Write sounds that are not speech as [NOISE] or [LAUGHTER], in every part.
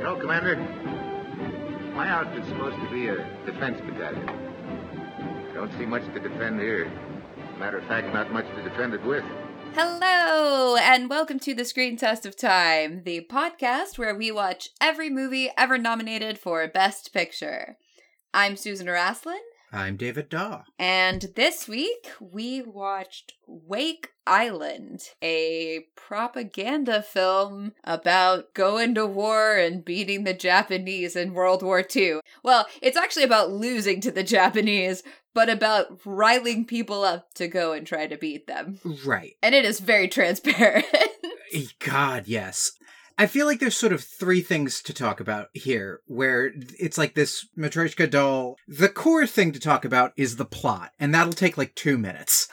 You know, Commander, my outfit's supposed to be a defense battalion. I don't see much to defend here. Matter of fact, not much to defend it with. Hello, and welcome to the Screen Test of Time, the podcast where we watch every movie ever nominated for Best Picture. I'm Susan Raslin, I'm David Daw. and this week we watched Wake Island, a propaganda film about going to war and beating the Japanese in World War II. Well, it's actually about losing to the Japanese, but about riling people up to go and try to beat them. Right. And it is very transparent. [LAUGHS] Eh, God, yes. I feel like there's sort of three things to talk about here, where it's like this Matryoshka doll. The core thing to talk about is the plot, and that'll take like two minutes.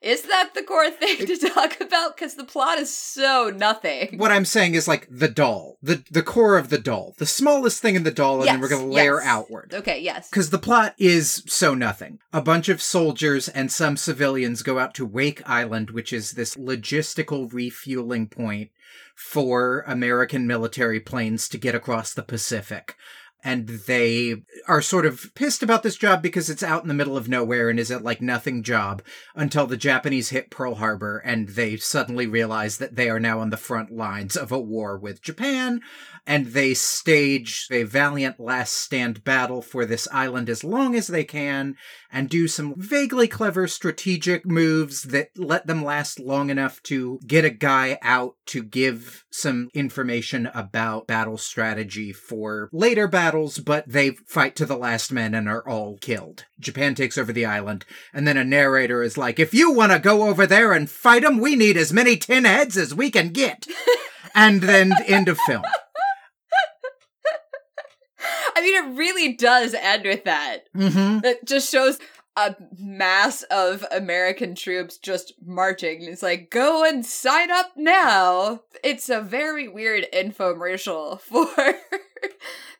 is that the core thing to talk about? Because the plot is so nothing. What I'm saying is like the doll, the the core of the doll, the smallest thing in the doll, and then we're gonna layer yes. outward. Okay, yes. Because the plot is so nothing. A bunch of soldiers and some civilians go out to Wake Island, which is this logistical refueling point for American military planes to get across the Pacific. And they are sort of pissed about this job because it's out in the middle of nowhere and is a like nothing job until the Japanese hit Pearl Harbor and they suddenly realize that they are now on the front lines of a war with Japan and they stage a valiant last stand battle for this island as long as they can and do some vaguely clever strategic moves that let them last long enough to get a guy out to give some information about battle strategy for later battles, but they fight to the last man and are all killed. Japan takes over the island, and then a narrator is like, if you want to go over there and fight them, we need as many tin heads as we can get. [LAUGHS] and then end of film. I mean, it really does end with that. Mm-hmm. It just shows a mass of American troops just marching. It's like, go and sign up now. It's a very weird infomercial [LAUGHS] for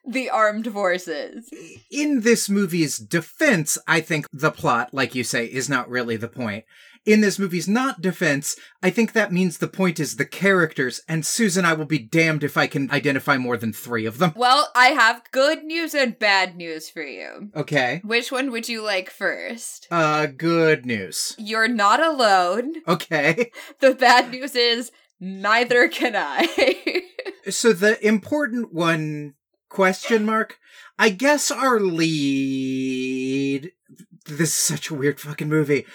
the armed forces. in this movie's defense, I think the plot, like you say, is not really the point. In this movie's not defense, I think that means the point is the characters, and Susan, I will be damned if I can identify more than three of them. Well, I have good news and bad news for you. Okay. Which one would you like first? Uh, good news. You're not alone. Okay. [LAUGHS] [LAUGHS] The bad news is neither can I. [LAUGHS] So the important one, question mark, I guess our lead, this is such a weird fucking movie.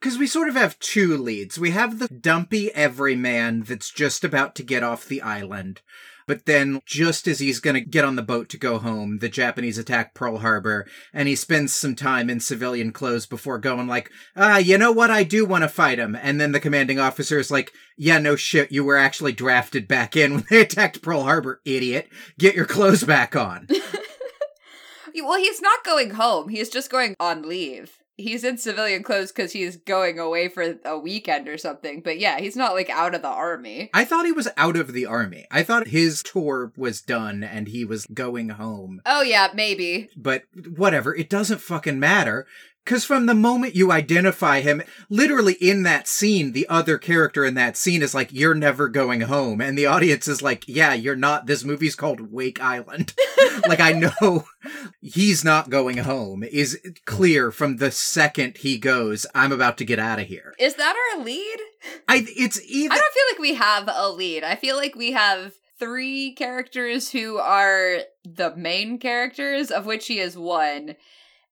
Because we sort of have two leads. We have the dumpy everyman that's just about to get off the island. But then, just as he's gonna get on the boat to go home, the Japanese attack Pearl Harbor, and he spends some time in civilian clothes before going like, ah, you know what, I do want to fight him. And then the commanding officer is like, yeah, no shit, you were actually drafted back in when they attacked Pearl Harbor, idiot. Get your clothes back on. [LAUGHS] well, he's not going home. He's just going on leave. He's in civilian clothes because he's going away for a weekend or something. But yeah, he's not like out of the army. I thought he was out of the army. I thought his tour was done and he was going home. Oh yeah, maybe. But whatever, it doesn't fucking matter. Because from the moment you identify him, literally in that scene, the other character in that scene is like, You're never going home. And the audience is like, Yeah, you're not. This movie's called Wake Island. [LAUGHS] like, I know [LAUGHS] he's not going home, is clear from the second he goes, I'm about to get out of here. Is that our lead? I, it's even. I don't feel like we have a lead. I feel like we have three characters who are the main characters, of which he is one.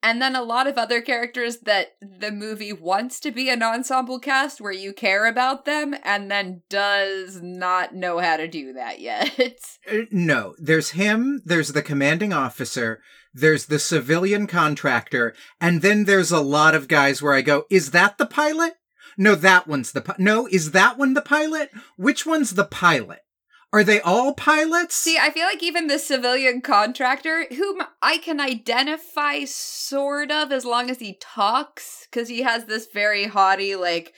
And then a lot of other characters that the movie wants to be an ensemble cast where you care about them and then does not know how to do that yet. [LAUGHS] Uh, No, there's him, there's the commanding officer, there's the civilian contractor, and then there's a lot of guys where I go, is that the pilot? No, that one's the pi- No, is that one the pilot? Which one's the pilot? Are they all pilots? See, I feel like even the civilian contractor, whom I can identify sort of as long as he talks, because he has this very haughty, like,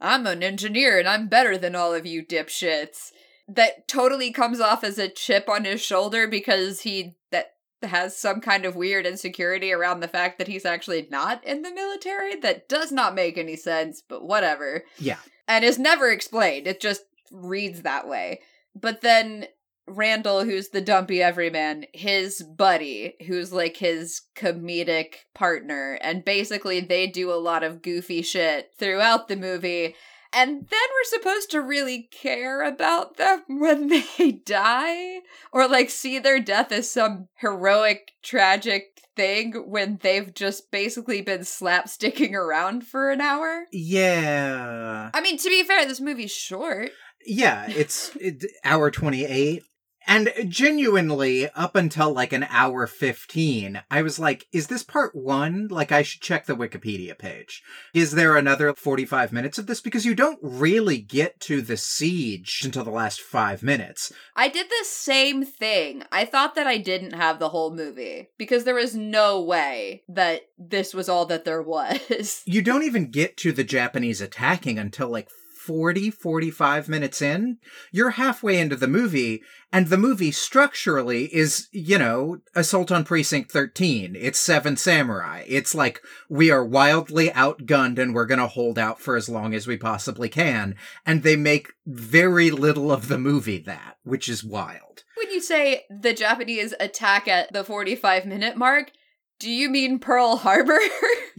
I'm an engineer and I'm better than all of you dipshits, that totally comes off as a chip on his shoulder because he that has some kind of weird insecurity around the fact that he's actually not in the military that does not make any sense, but whatever. Yeah. And is never explained. It just reads that way. But then Randall, who's the dumpy everyman, his buddy, who's like his comedic partner, and basically they do a lot of goofy shit throughout the movie. And then we're supposed to really care about them [LAUGHS] when they die, or like see their death as some heroic, tragic thing when they've just basically been slapsticking around for an hour. Yeah. I mean, to be fair, this movie's short. Yeah, it's it, hour 28. And genuinely, up until like an hour 15, I was like, is this part one? Like, I should check the Wikipedia page. Is there another 45 minutes of this? Because you don't really get to the siege until the last five minutes. I did the same thing. I thought that I didn't have the whole movie because there was no way that this was all that there [LAUGHS] was. You don't even get to the Japanese attacking until like 40, 45 minutes in, you're halfway into the movie, and the movie structurally is, you know, Assault on Precinct 13. It's Seven Samurai. It's like, we are wildly outgunned and we're gonna hold out for as long as we possibly can. And they make very little of the movie that, which is wild. When you say the Japanese attack at the 45 minute mark, do you mean Pearl Harbor? [LAUGHS]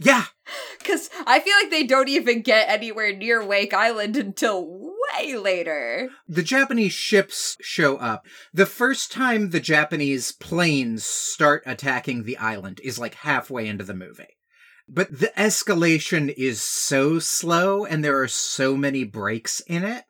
Yeah, Because I feel like they don't even get anywhere near Wake Island until way later. The Japanese ships show up. The first time the Japanese planes start attacking the island is like halfway into the movie. But the escalation is so slow and there are so many breaks in it.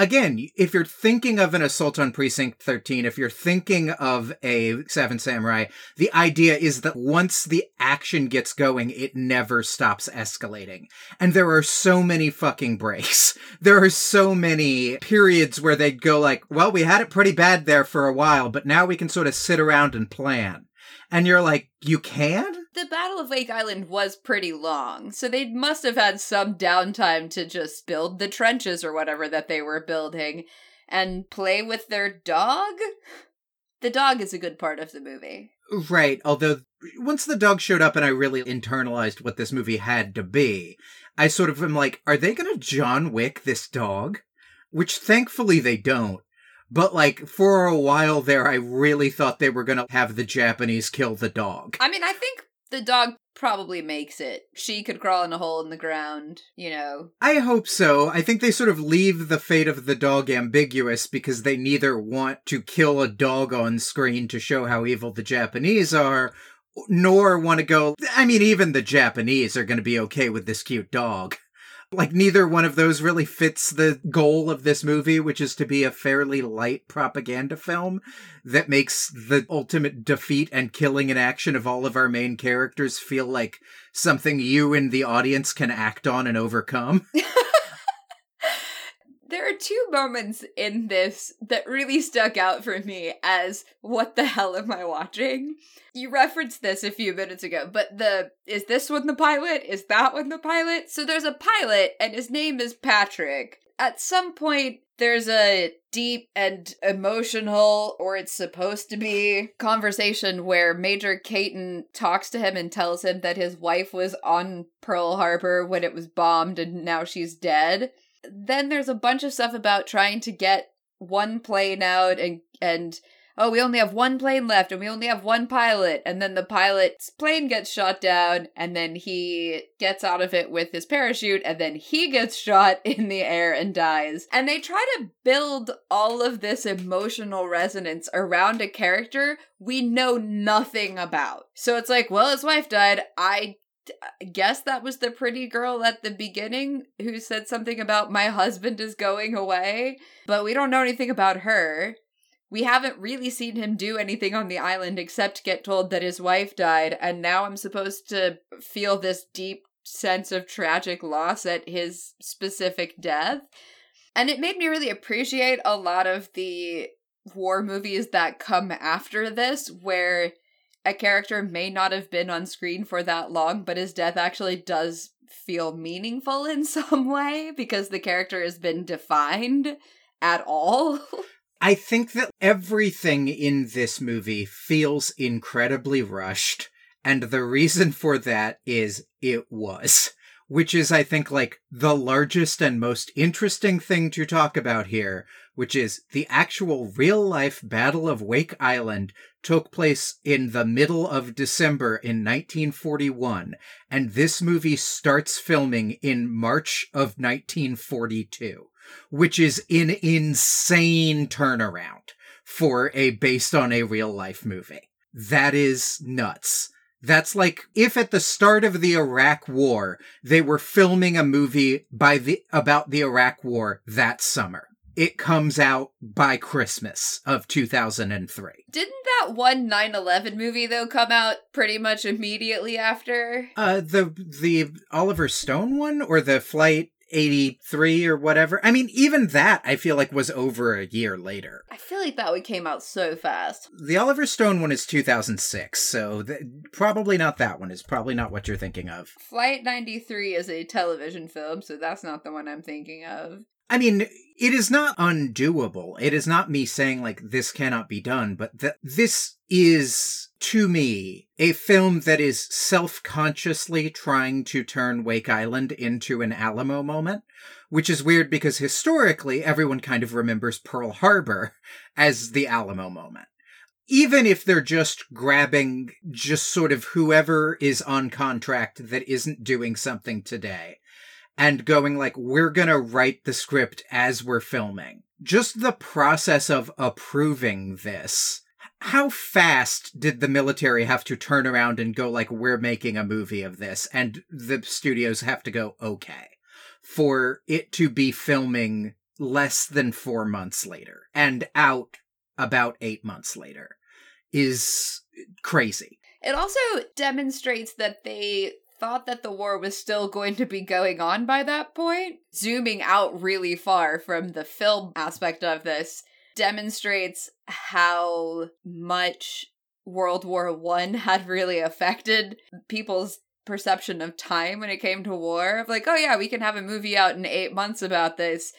Again, if you're thinking of an assault on precinct 13, if you're thinking of a Seven Samurai, the idea is that once the action gets going, it never stops escalating. And there are so many fucking breaks. [LAUGHS] There are so many periods where they'd go like, well, we had it pretty bad there for a while, but now we can sort of sit around and plan. And you're like, you can? The Battle of Wake Island was pretty long, so they must have had some downtime to just build the trenches or whatever that they were building and play with their dog. The dog is a good part of the movie. Right. Although once the dog showed up and I really internalized what this movie had to be, I sort of am like, are they going to John Wick this dog? Which thankfully they don't. But like for a while there, I really thought they were going to have the Japanese kill the dog. I mean, I think the dog probably makes it. She could crawl in a hole in the ground, you know. I hope so. I think they sort of leave the fate of the dog ambiguous because they neither want to kill a dog on screen to show how evil the Japanese are, nor want to go, I mean, even the Japanese are going to be okay with this cute dog. [LAUGHS] Like, neither one of those really fits the goal of this movie, which is to be a fairly light propaganda film that makes the ultimate defeat and killing in action of all of our main characters feel like something you and the audience can act on and overcome. [LAUGHS] There are two moments in this that really stuck out for me as what the hell am I watching? You referenced this a few minutes ago, but the is this one the pilot? Is that one the pilot? So there's a pilot and his name is Patrick. At some point there's a deep and emotional, or it's supposed to be, conversation where Major Caton talks to him and tells him that his wife was on Pearl Harbor when it was bombed and now she's dead then there's a bunch of stuff about trying to get one plane out and and oh we only have one plane left and we only have one pilot. And then the pilot's plane gets shot down and then he gets out of it with his parachute and then he gets shot [LAUGHS] in the air and dies. And they try to build all of this emotional resonance around a character we know nothing about. So it's like well his wife died. I guess that was the pretty girl at the beginning who said something about my husband is going away, but we don't know anything about her. We haven't really seen him do anything on the island except get told that his wife died, and now I'm supposed to feel this deep sense of tragic loss at his specific death. And it made me really appreciate a lot of the war movies that come after this, where a character may not have been on screen for that long, but his death actually does feel meaningful in [LAUGHS] some way because the character has been defined at all. [LAUGHS] I think that everything in this movie feels incredibly rushed, and the reason for that is it was. Which is, I think, like the largest and most interesting thing to talk about here, which is the actual real life Battle of Wake Island took place in the middle of December in 1941, and this movie starts filming in March of 1942, which is an insane turnaround for a based on a real life movie. That is nuts. That's like if at the start of the Iraq war they were filming a movie by the about the Iraq war that summer. It comes out by Christmas of 2003. Didn't that one 9/11 movie though come out pretty much immediately after? Uh the the Oliver Stone one or the flight 83 or whatever. I mean, even that I feel like was over a year later. I feel like that one came out so fast. The Oliver Stone one is 2006, so th- probably not that one. Is probably not what you're thinking of. Flight 93 is a television film, so that's not the one I'm thinking of. I mean, it is not undoable. It is not me saying like this cannot be done, but th- this is to me a film that is self-consciously trying to turn Wake Island into an Alamo moment, which is weird because historically everyone kind of remembers Pearl Harbor [LAUGHS] as the Alamo moment. Even if they're just grabbing just sort of whoever is on contract that isn't doing something today and going like, we're gonna write the script as we're filming. Just the process of approving this. How fast did the military have to turn around and go like, we're making a movie of this? And the studios have to go, okay. For it to be filming less than four months later and out about eight months later is crazy. It also demonstrates that they thought that the war was still going to be going on by that point. Zooming out really far from the film aspect of this demonstrates how much World War One had really affected people's perception of time when it came to war. Of like, oh yeah, we can have a movie out in eight months about this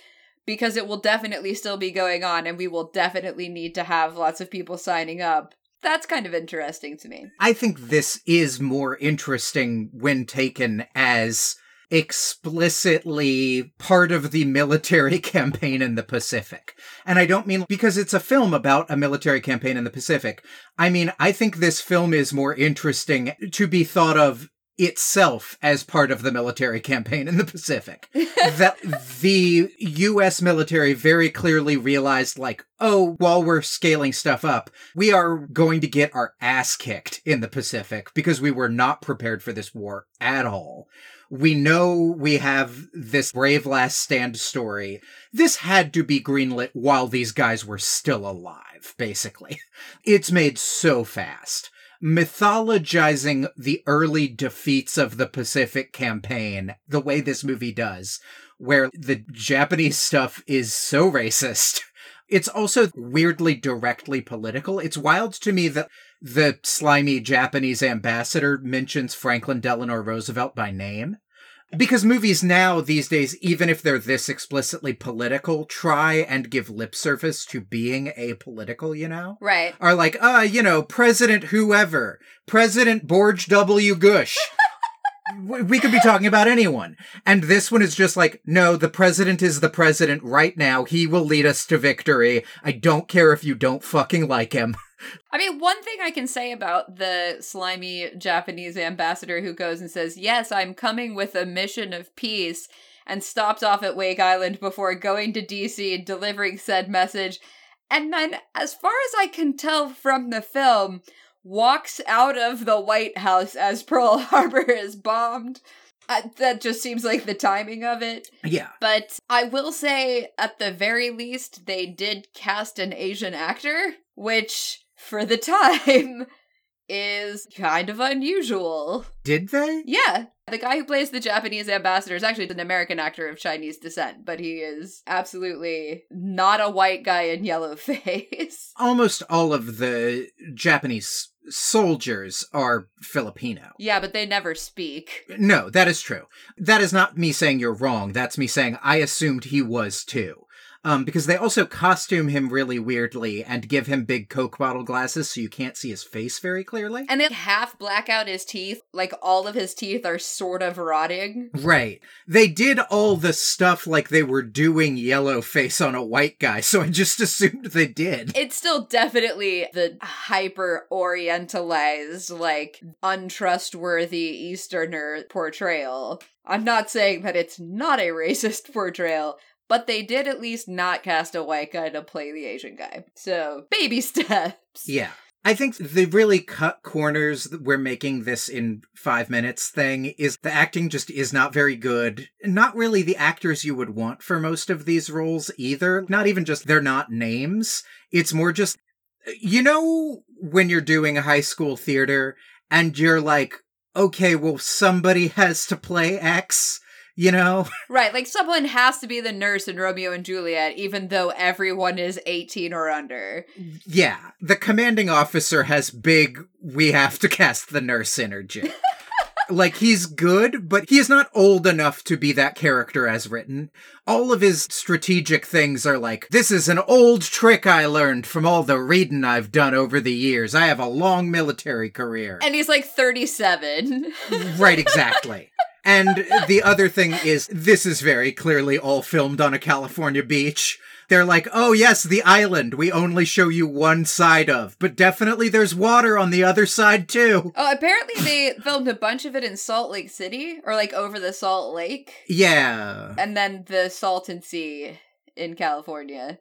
because it will definitely still be going on and we will definitely need to have lots of people signing up that's kind of interesting to me. I think this is more interesting when taken as explicitly part of the military [LAUGHS] campaign in the Pacific. And I don't mean because it's a film about a military campaign in the Pacific. I mean, I think this film is more interesting to be thought of itself as part of the military campaign in the Pacific. [LAUGHS] that the US military very clearly realized, like, oh, while we're scaling stuff up, we are going to get our ass kicked in the Pacific because we were not prepared for this war at all. We know we have this brave last stand story. This had to be greenlit while these guys were still alive, basically. [LAUGHS] It's made so fast mythologizing the early defeats of the Pacific campaign the way this movie does, where the Japanese stuff is so racist. It's also weirdly directly political. It's wild to me that the slimy Japanese ambassador mentions Franklin Delano Roosevelt by name. Because movies now, these days, even if they're this explicitly political, try and give lip service to being apolitical, you know? Right. Are like, uh, you know, President whoever, President Borge W. Bush. [LAUGHS] we could be talking about anyone. And this one is just like, no, the president is the president right now. He will lead us to victory. I don't care if you don't fucking like him. [LAUGHS] I mean, one thing I can say about the slimy Japanese ambassador who goes and says, Yes, I'm coming with a mission of peace, and stopped off at Wake Island before going to DC and delivering said message. And then, as far as I can tell from the film, walks out of the White House as Pearl [LAUGHS] Harbor is bombed. Uh, that just seems like the timing of it. Yeah. But I will say, at the very least, they did cast an Asian actor, which for the [LAUGHS] time is kind of unusual. Did they? Yeah. The guy who plays the Japanese ambassador is actually an American actor of Chinese descent, but he is absolutely not a white guy in yellow [LAUGHS] face. Almost all of the Japanese soldiers are Filipino. Yeah, but they never speak. No, that is true. That is not me saying you're wrong. That's me saying I assumed he was too. Um, because they also costume him really weirdly and give him big Coke bottle glasses so you can't see his face very clearly. And they half black out his teeth, like all of his teeth are sort of rotting. Right. They did all the stuff like they were doing yellow face on a white guy, so I just [LAUGHS] assumed they did. It's still definitely the hyper orientalized, like untrustworthy Easterner portrayal. I'm not saying that it's not a racist [LAUGHS] portrayal, but they did at least not cast a white guy to play the Asian guy. So, baby [LAUGHS] steps. Yeah. I think the really cut corners we're making this in five minutes thing is the acting just is not very good. Not really the actors you would want for most of these roles either. Not even just they're not names. It's more just, you know, when you're doing a high school theater and you're like, okay, well, somebody has to play X you know? [LAUGHS] Right, like someone has to be the nurse in Romeo and Juliet, even though everyone is 18 or under. Yeah, the commanding officer has big, we have to cast the nurse energy. [LAUGHS] like, he's good, but he is not old enough to be that character as written. All of his strategic things are like, this is an old trick I learned from all the reading I've done over the years. I have a long military career. And he's like 37. [LAUGHS] right, exactly. And the other thing is, this is very clearly all filmed on a California beach. They're like, oh yes, the island we only show you one side of, but definitely there's water on the other side too. Oh, apparently they filmed a bunch of it in Salt Lake City, or like over the Salt Lake. Yeah. And then the Salton Sea in California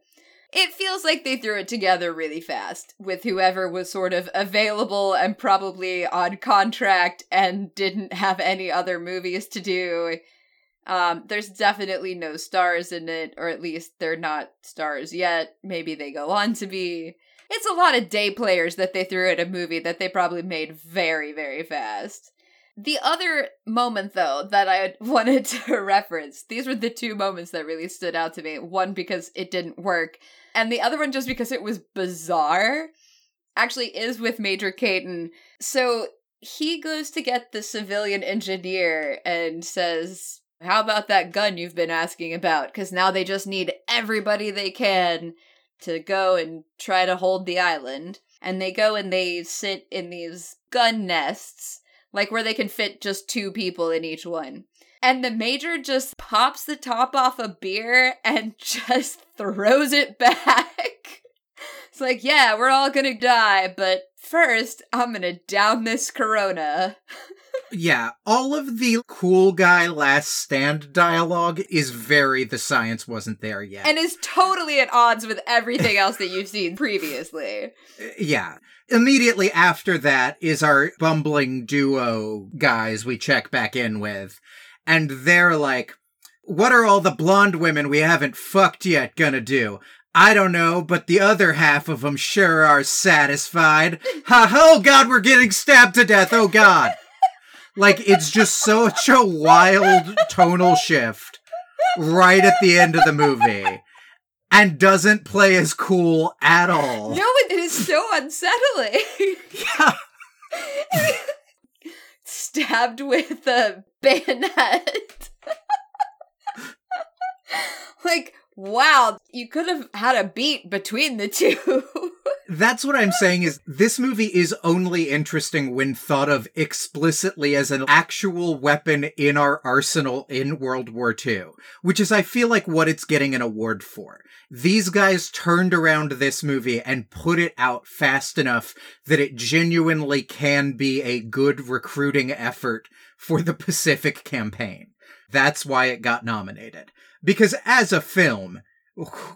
it feels like they threw it together really fast with whoever was sort of available and probably on contract and didn't have any other movies to do. Um, there's definitely no stars in it, or at least they're not stars yet. Maybe they go on to be. It's a lot of day players that they threw at a movie that they probably made very, very fast. The other moment, though, that I [LAUGHS] wanted to reference, these were the two moments that really stood out to me. One, because it didn't work, and the other one just because it was bizarre, actually is with Major Caton. So he goes to get the civilian engineer and says, How about that gun you've been asking about? Because now they just need everybody they can to go and try to hold the island. And they go and they sit in these gun nests, like where they can fit just two people in each one. And the major just pops the top off a beer and [LAUGHS] just throws it back. it's like, yeah, we're all gonna die, but first, I'm gonna down this corona. yeah, all of the cool guy last stand dialogue is very the science wasn't there yet. And is totally at odds with everything else that you've seen previously. [LAUGHS] Yeah. Immediately after that is our bumbling duo guys we check back in with and they're like, what are all the blonde women we haven't fucked yet gonna do? I don't know, but the other half of them sure are satisfied. Ha! Oh God, we're getting stabbed to death. Oh God! Like it's just such a wild tonal shift right at the end of the movie, and doesn't play as cool at all. No, it is so unsettling. [LAUGHS] Yeah. Stabbed with a bayonet. [LAUGHS] like, wow, you could have had a beat between the two. [LAUGHS] That's what I'm saying is this movie is only interesting when thought of explicitly as an actual weapon in our arsenal in World War II, which is I feel like what it's getting an award for. These guys turned around this movie and put it out fast enough that it genuinely can be a good recruiting effort for the Pacific campaign. That's why it got nominated. Because as a film,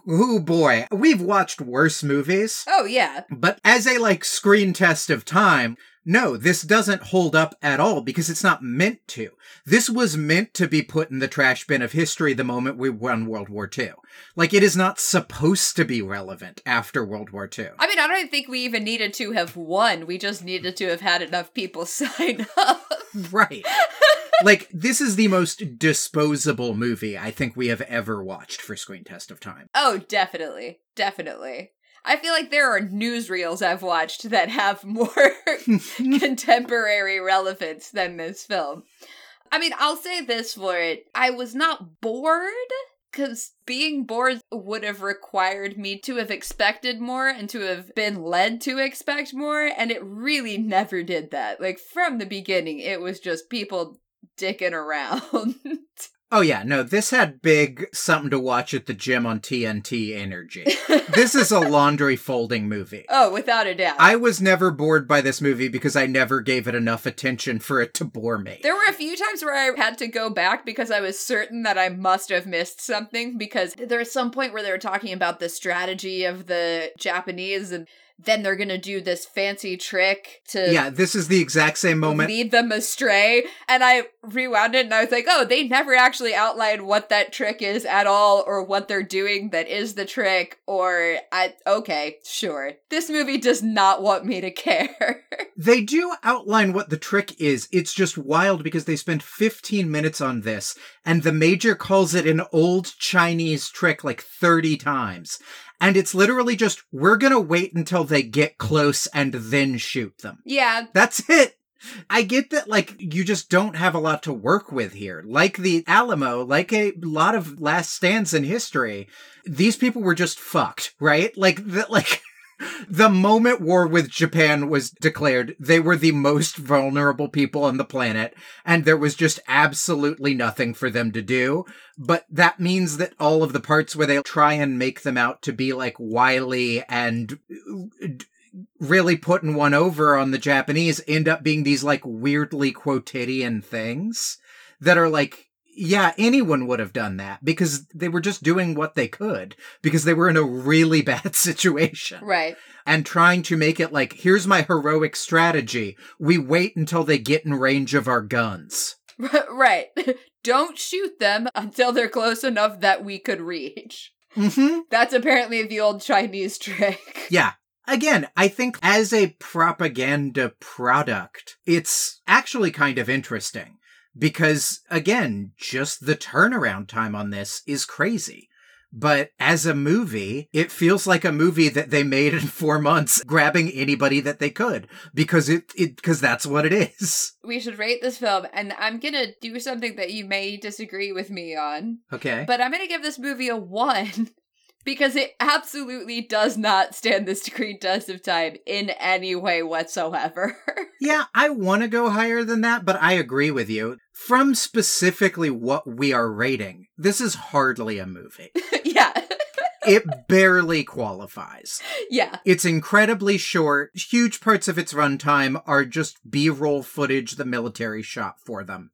Oh boy, we've watched worse movies. Oh yeah. But as a like screen test of time, no, this doesn't hold up at all because it's not meant to. This was meant to be put in the trash bin of history the moment we won World War II. Like, it is not supposed to be relevant after World War II. I mean, I don't think we even needed to have won. We just needed to have had enough people [LAUGHS] sign up. Right. [LAUGHS] like, this is the most disposable movie I think we have ever watched for Screen Test of Time. Oh, definitely. Definitely. I feel like there are newsreels I've watched that have more [LAUGHS] contemporary relevance than this film. I mean, I'll say this for it. I was not bored because being bored would have required me to have expected more and to have been led to expect more, and it really never did that. Like, from the beginning, it was just people dicking around. [LAUGHS] Oh yeah, no, this had big something to watch at the gym on TNT energy. [LAUGHS] this is a laundry folding movie. oh, without a doubt. I was never bored by this movie because I never gave it enough attention for it to bore me. There were a few times where I had to go back because I was certain that I must have missed something because there was some point where they were talking about the strategy of the Japanese and then they're gonna do this fancy trick to yeah, this is the exact same moment. lead them astray. And I rewound it and I was like, oh, they never actually outlined what that trick is at all or what they're doing that is the trick. Or I okay, sure. This movie does not want me to [LAUGHS] care. They do outline what the trick is. It's just wild because they spend 15 minutes on this, and the major calls it an old Chinese trick like 30 times. And it's literally just, we're gonna wait until they get close and then shoot them. yeah, That's it. I get that, like, you just don't have a lot to work with here. Like the Alamo, like a lot of last stands in history, these people were just fucked, right? Like, that, like, [LAUGHS] the moment war with Japan was declared, they were the most vulnerable people on the planet, and there was just absolutely nothing for them to do. But that means that all of the parts where they try and make them out to be like wily and uh, really putting one over on the Japanese end up being these like weirdly quotidian things that are like, yeah, anyone would have done that because they were just doing what they could because they were in a really [LAUGHS] bad situation right. and trying to make it like, here's my heroic strategy. We wait until they get in range of our guns. [LAUGHS] right. [LAUGHS] Don't shoot them until they're close enough that we could reach. hmm That's apparently the old Chinese trick. Yeah. Again, I think as a propaganda product, it's actually kind of interesting because, again, just the turnaround time on this is crazy. But as a movie, it feels like a movie that they made in [LAUGHS] four months, grabbing anybody that they could because it, it, because that's what it is. [LAUGHS] We should rate this film, and I'm gonna do something that you may disagree with me on, Okay. but I'm gonna give this movie a one [LAUGHS] because it absolutely does not stand the screen test of time in any way whatsoever. [LAUGHS] Yeah, I want to go higher than that, but I agree with you. From specifically what we are rating, this is hardly a movie. [LAUGHS] yeah. [LAUGHS] It barely qualifies. Yeah. It's incredibly short. Huge parts of its runtime are just B roll footage the military shot for them.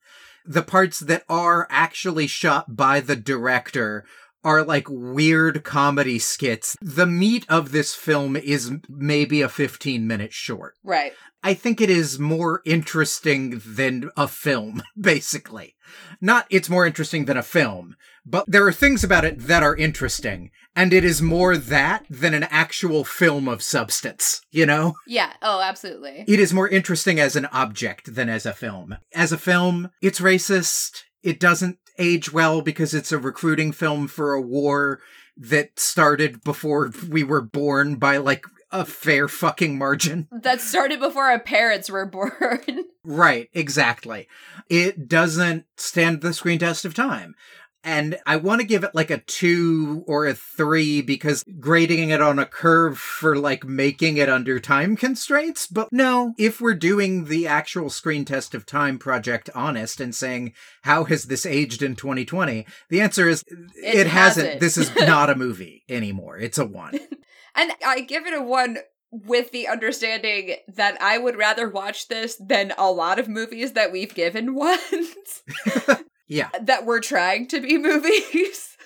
The parts that are actually shot by the director are like weird comedy skits. The meat of this film is maybe a 15 minute short. Right. I think it is more interesting than a film, [LAUGHS] basically. Not it's more interesting than a film, but there are things about it that are interesting, and it is more that than an actual film of substance, you know? Yeah. Oh, absolutely. It is more interesting as an object than as a film. As a film, it's racist. It doesn't age well because it's a recruiting film for a war that started before we were born by like a fair fucking margin. That started before our parents were born. [LAUGHS] Right, exactly. It doesn't stand the screen test of time. And I want to give it like a two or a three because grading it on a curve for like making it under time constraints. But no, if we're doing the actual screen test of time project honest and saying, how has this aged in 2020? The answer is it, hasn't. hasn't. This is [LAUGHS] not a movie anymore. It's a one. [LAUGHS] And I give it a one with the understanding that I would rather watch this than a lot of movies that we've given [LAUGHS] ones Yeah. that were trying to be [LAUGHS] movies.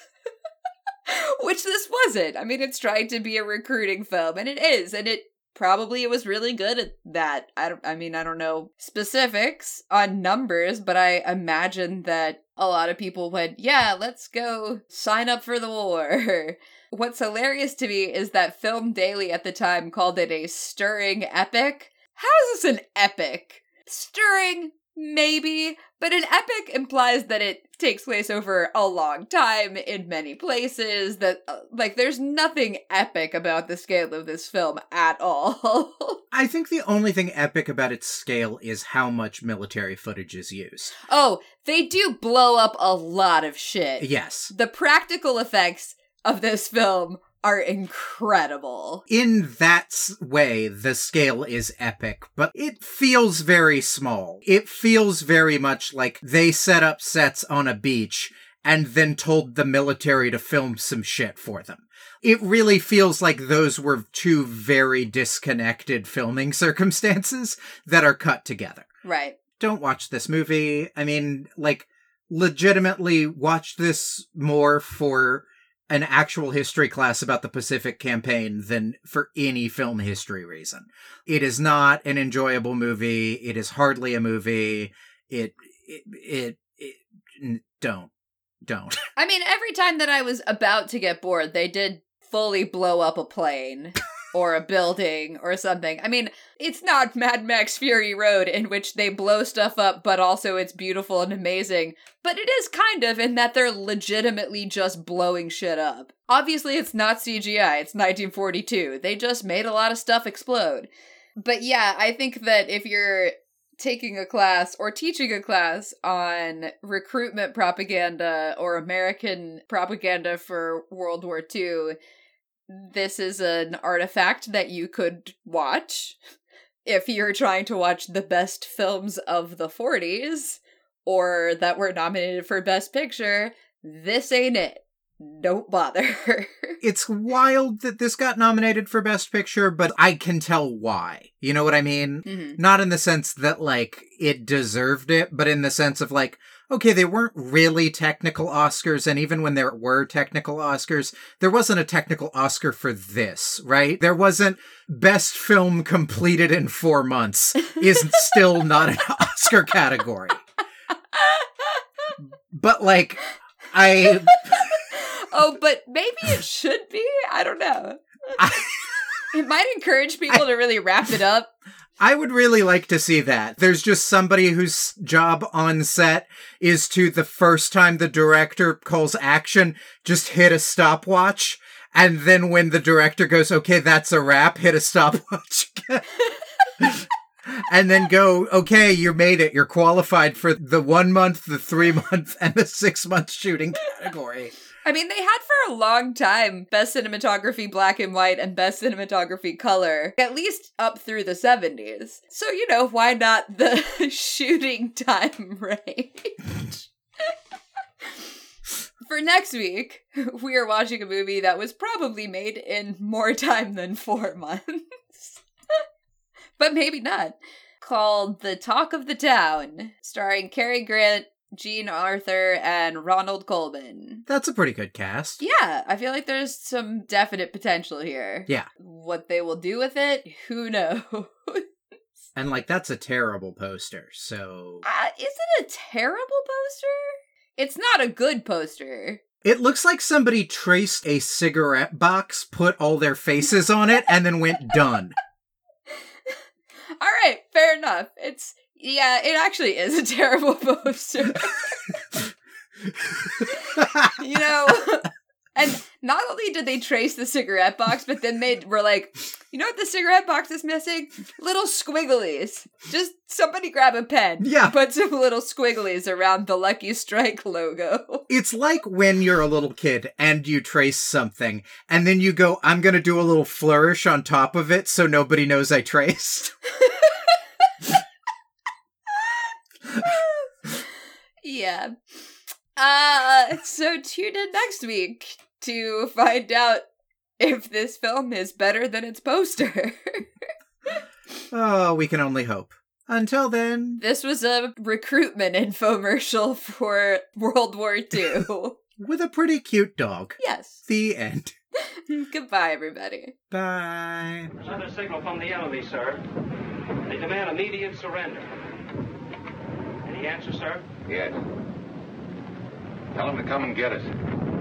Which this wasn't. I mean, it's trying to be a recruiting film, and it is, and it probably it was really good at that. I don't. I mean, I don't know specifics on numbers, but I imagine that a lot of people went, "Yeah, let's go sign up for the war." [LAUGHS] What's hilarious to me is that Film Daily at the time called it a stirring epic. How is this an epic? Stirring, maybe, but an epic implies that it takes place over a long time in many places. That, uh, like, there's nothing epic about the scale of this film at all. [LAUGHS] I think the only thing epic about its scale is how much military footage is used. Oh, they do blow up a lot of shit. Yes. The practical effects of this film are incredible. In that way, the scale is epic, but it feels very small. It feels very much like they set up sets on a beach and then told the military to film some shit for them. It really feels like those were two very disconnected filming [LAUGHS] circumstances that are cut together. Right. Don't watch this movie. I mean, like, legitimately watch this more for an actual history class about the Pacific campaign than for any film history reason. It is not an enjoyable movie. It is hardly a movie. It, it, it, it don't, don't. I mean, every time that I was about to get bored, they did fully blow up a plane [LAUGHS] or a building or something. I mean, it's not Mad Max Fury Road in which they blow stuff up, but also it's beautiful and amazing. But it is kind of in that they're legitimately just blowing shit up. Obviously, it's not CGI, it's 1942. They just made a lot of stuff explode. But yeah, I think that if you're taking a class or teaching a class on recruitment propaganda or American propaganda for World War II, this is an artifact that you could watch if you're trying to watch the best films of the 40s or that were nominated for Best Picture. This ain't it. Don't bother. [LAUGHS] it's wild that this got nominated for Best Picture, but I can tell why. You know what I mean? Mhm. Not in the sense that, like, it deserved it, but in the sense of, like, okay, they weren't really technical Oscars, and even when there were technical Oscars, there wasn't a technical Oscar for this, right? There wasn't Best Film Completed in Four Months, is [LAUGHS] still not an Oscar category. But, like, I. [LAUGHS] oh, but maybe it should be? I don't know. I It might encourage people to really wrap it up. I would really like to see that. There's just somebody whose job on set is to the first time the director calls action, just hit a stopwatch. And then when the director goes, okay, that's a wrap, hit a stopwatch [LAUGHS] and then go, okay, you made it. You're qualified for the one month, the three month, and the six month shooting category. I mean, they had for a long time best cinematography black and white and best cinematography color, at least up through the 70s. So, you know, why not the [LAUGHS] shooting time [LAUGHS] range? [LAUGHS] For next week, we are watching a movie that was probably made in more time than four months. but maybe not. Called The Talk of the Town, starring Cary Grant, Jean Arthur, and Ronald Colman. That's a pretty good cast. Yeah, I feel like there's some definite potential here. Yeah. What they will do with it, who knows? [LAUGHS] And like, that's a terrible poster. So Uh, is it a terrible poster? It's not a good poster. It looks like somebody traced a cigarette box, put all their faces on it, and then went done. [LAUGHS] All right, fair enough. It's yeah, it actually is a terrible [LAUGHS] poster. you know, and not only did they trace the cigarette box, but then they were like, you know what the cigarette box is missing? Little squigglies. Just somebody grab a pen. Yeah. Put some little squigglies around the Lucky Strike logo. It's like when you're a little kid and you trace something, and then you go, I'm gonna do a little flourish on top of it so nobody knows I traced. [LAUGHS] Yeah. Uh so tune in next week to find out if this film is better than its poster. [LAUGHS] Oh, we can only hope. Until then, this was a recruitment infomercial for World War [LAUGHS] II. with a pretty cute dog. yes. The end. [LAUGHS] Goodbye everybody. Bye. Send a signal from the enemy, sir. They demand immediate surrender. Any answer, sir? Yes. Tell him to come and get us.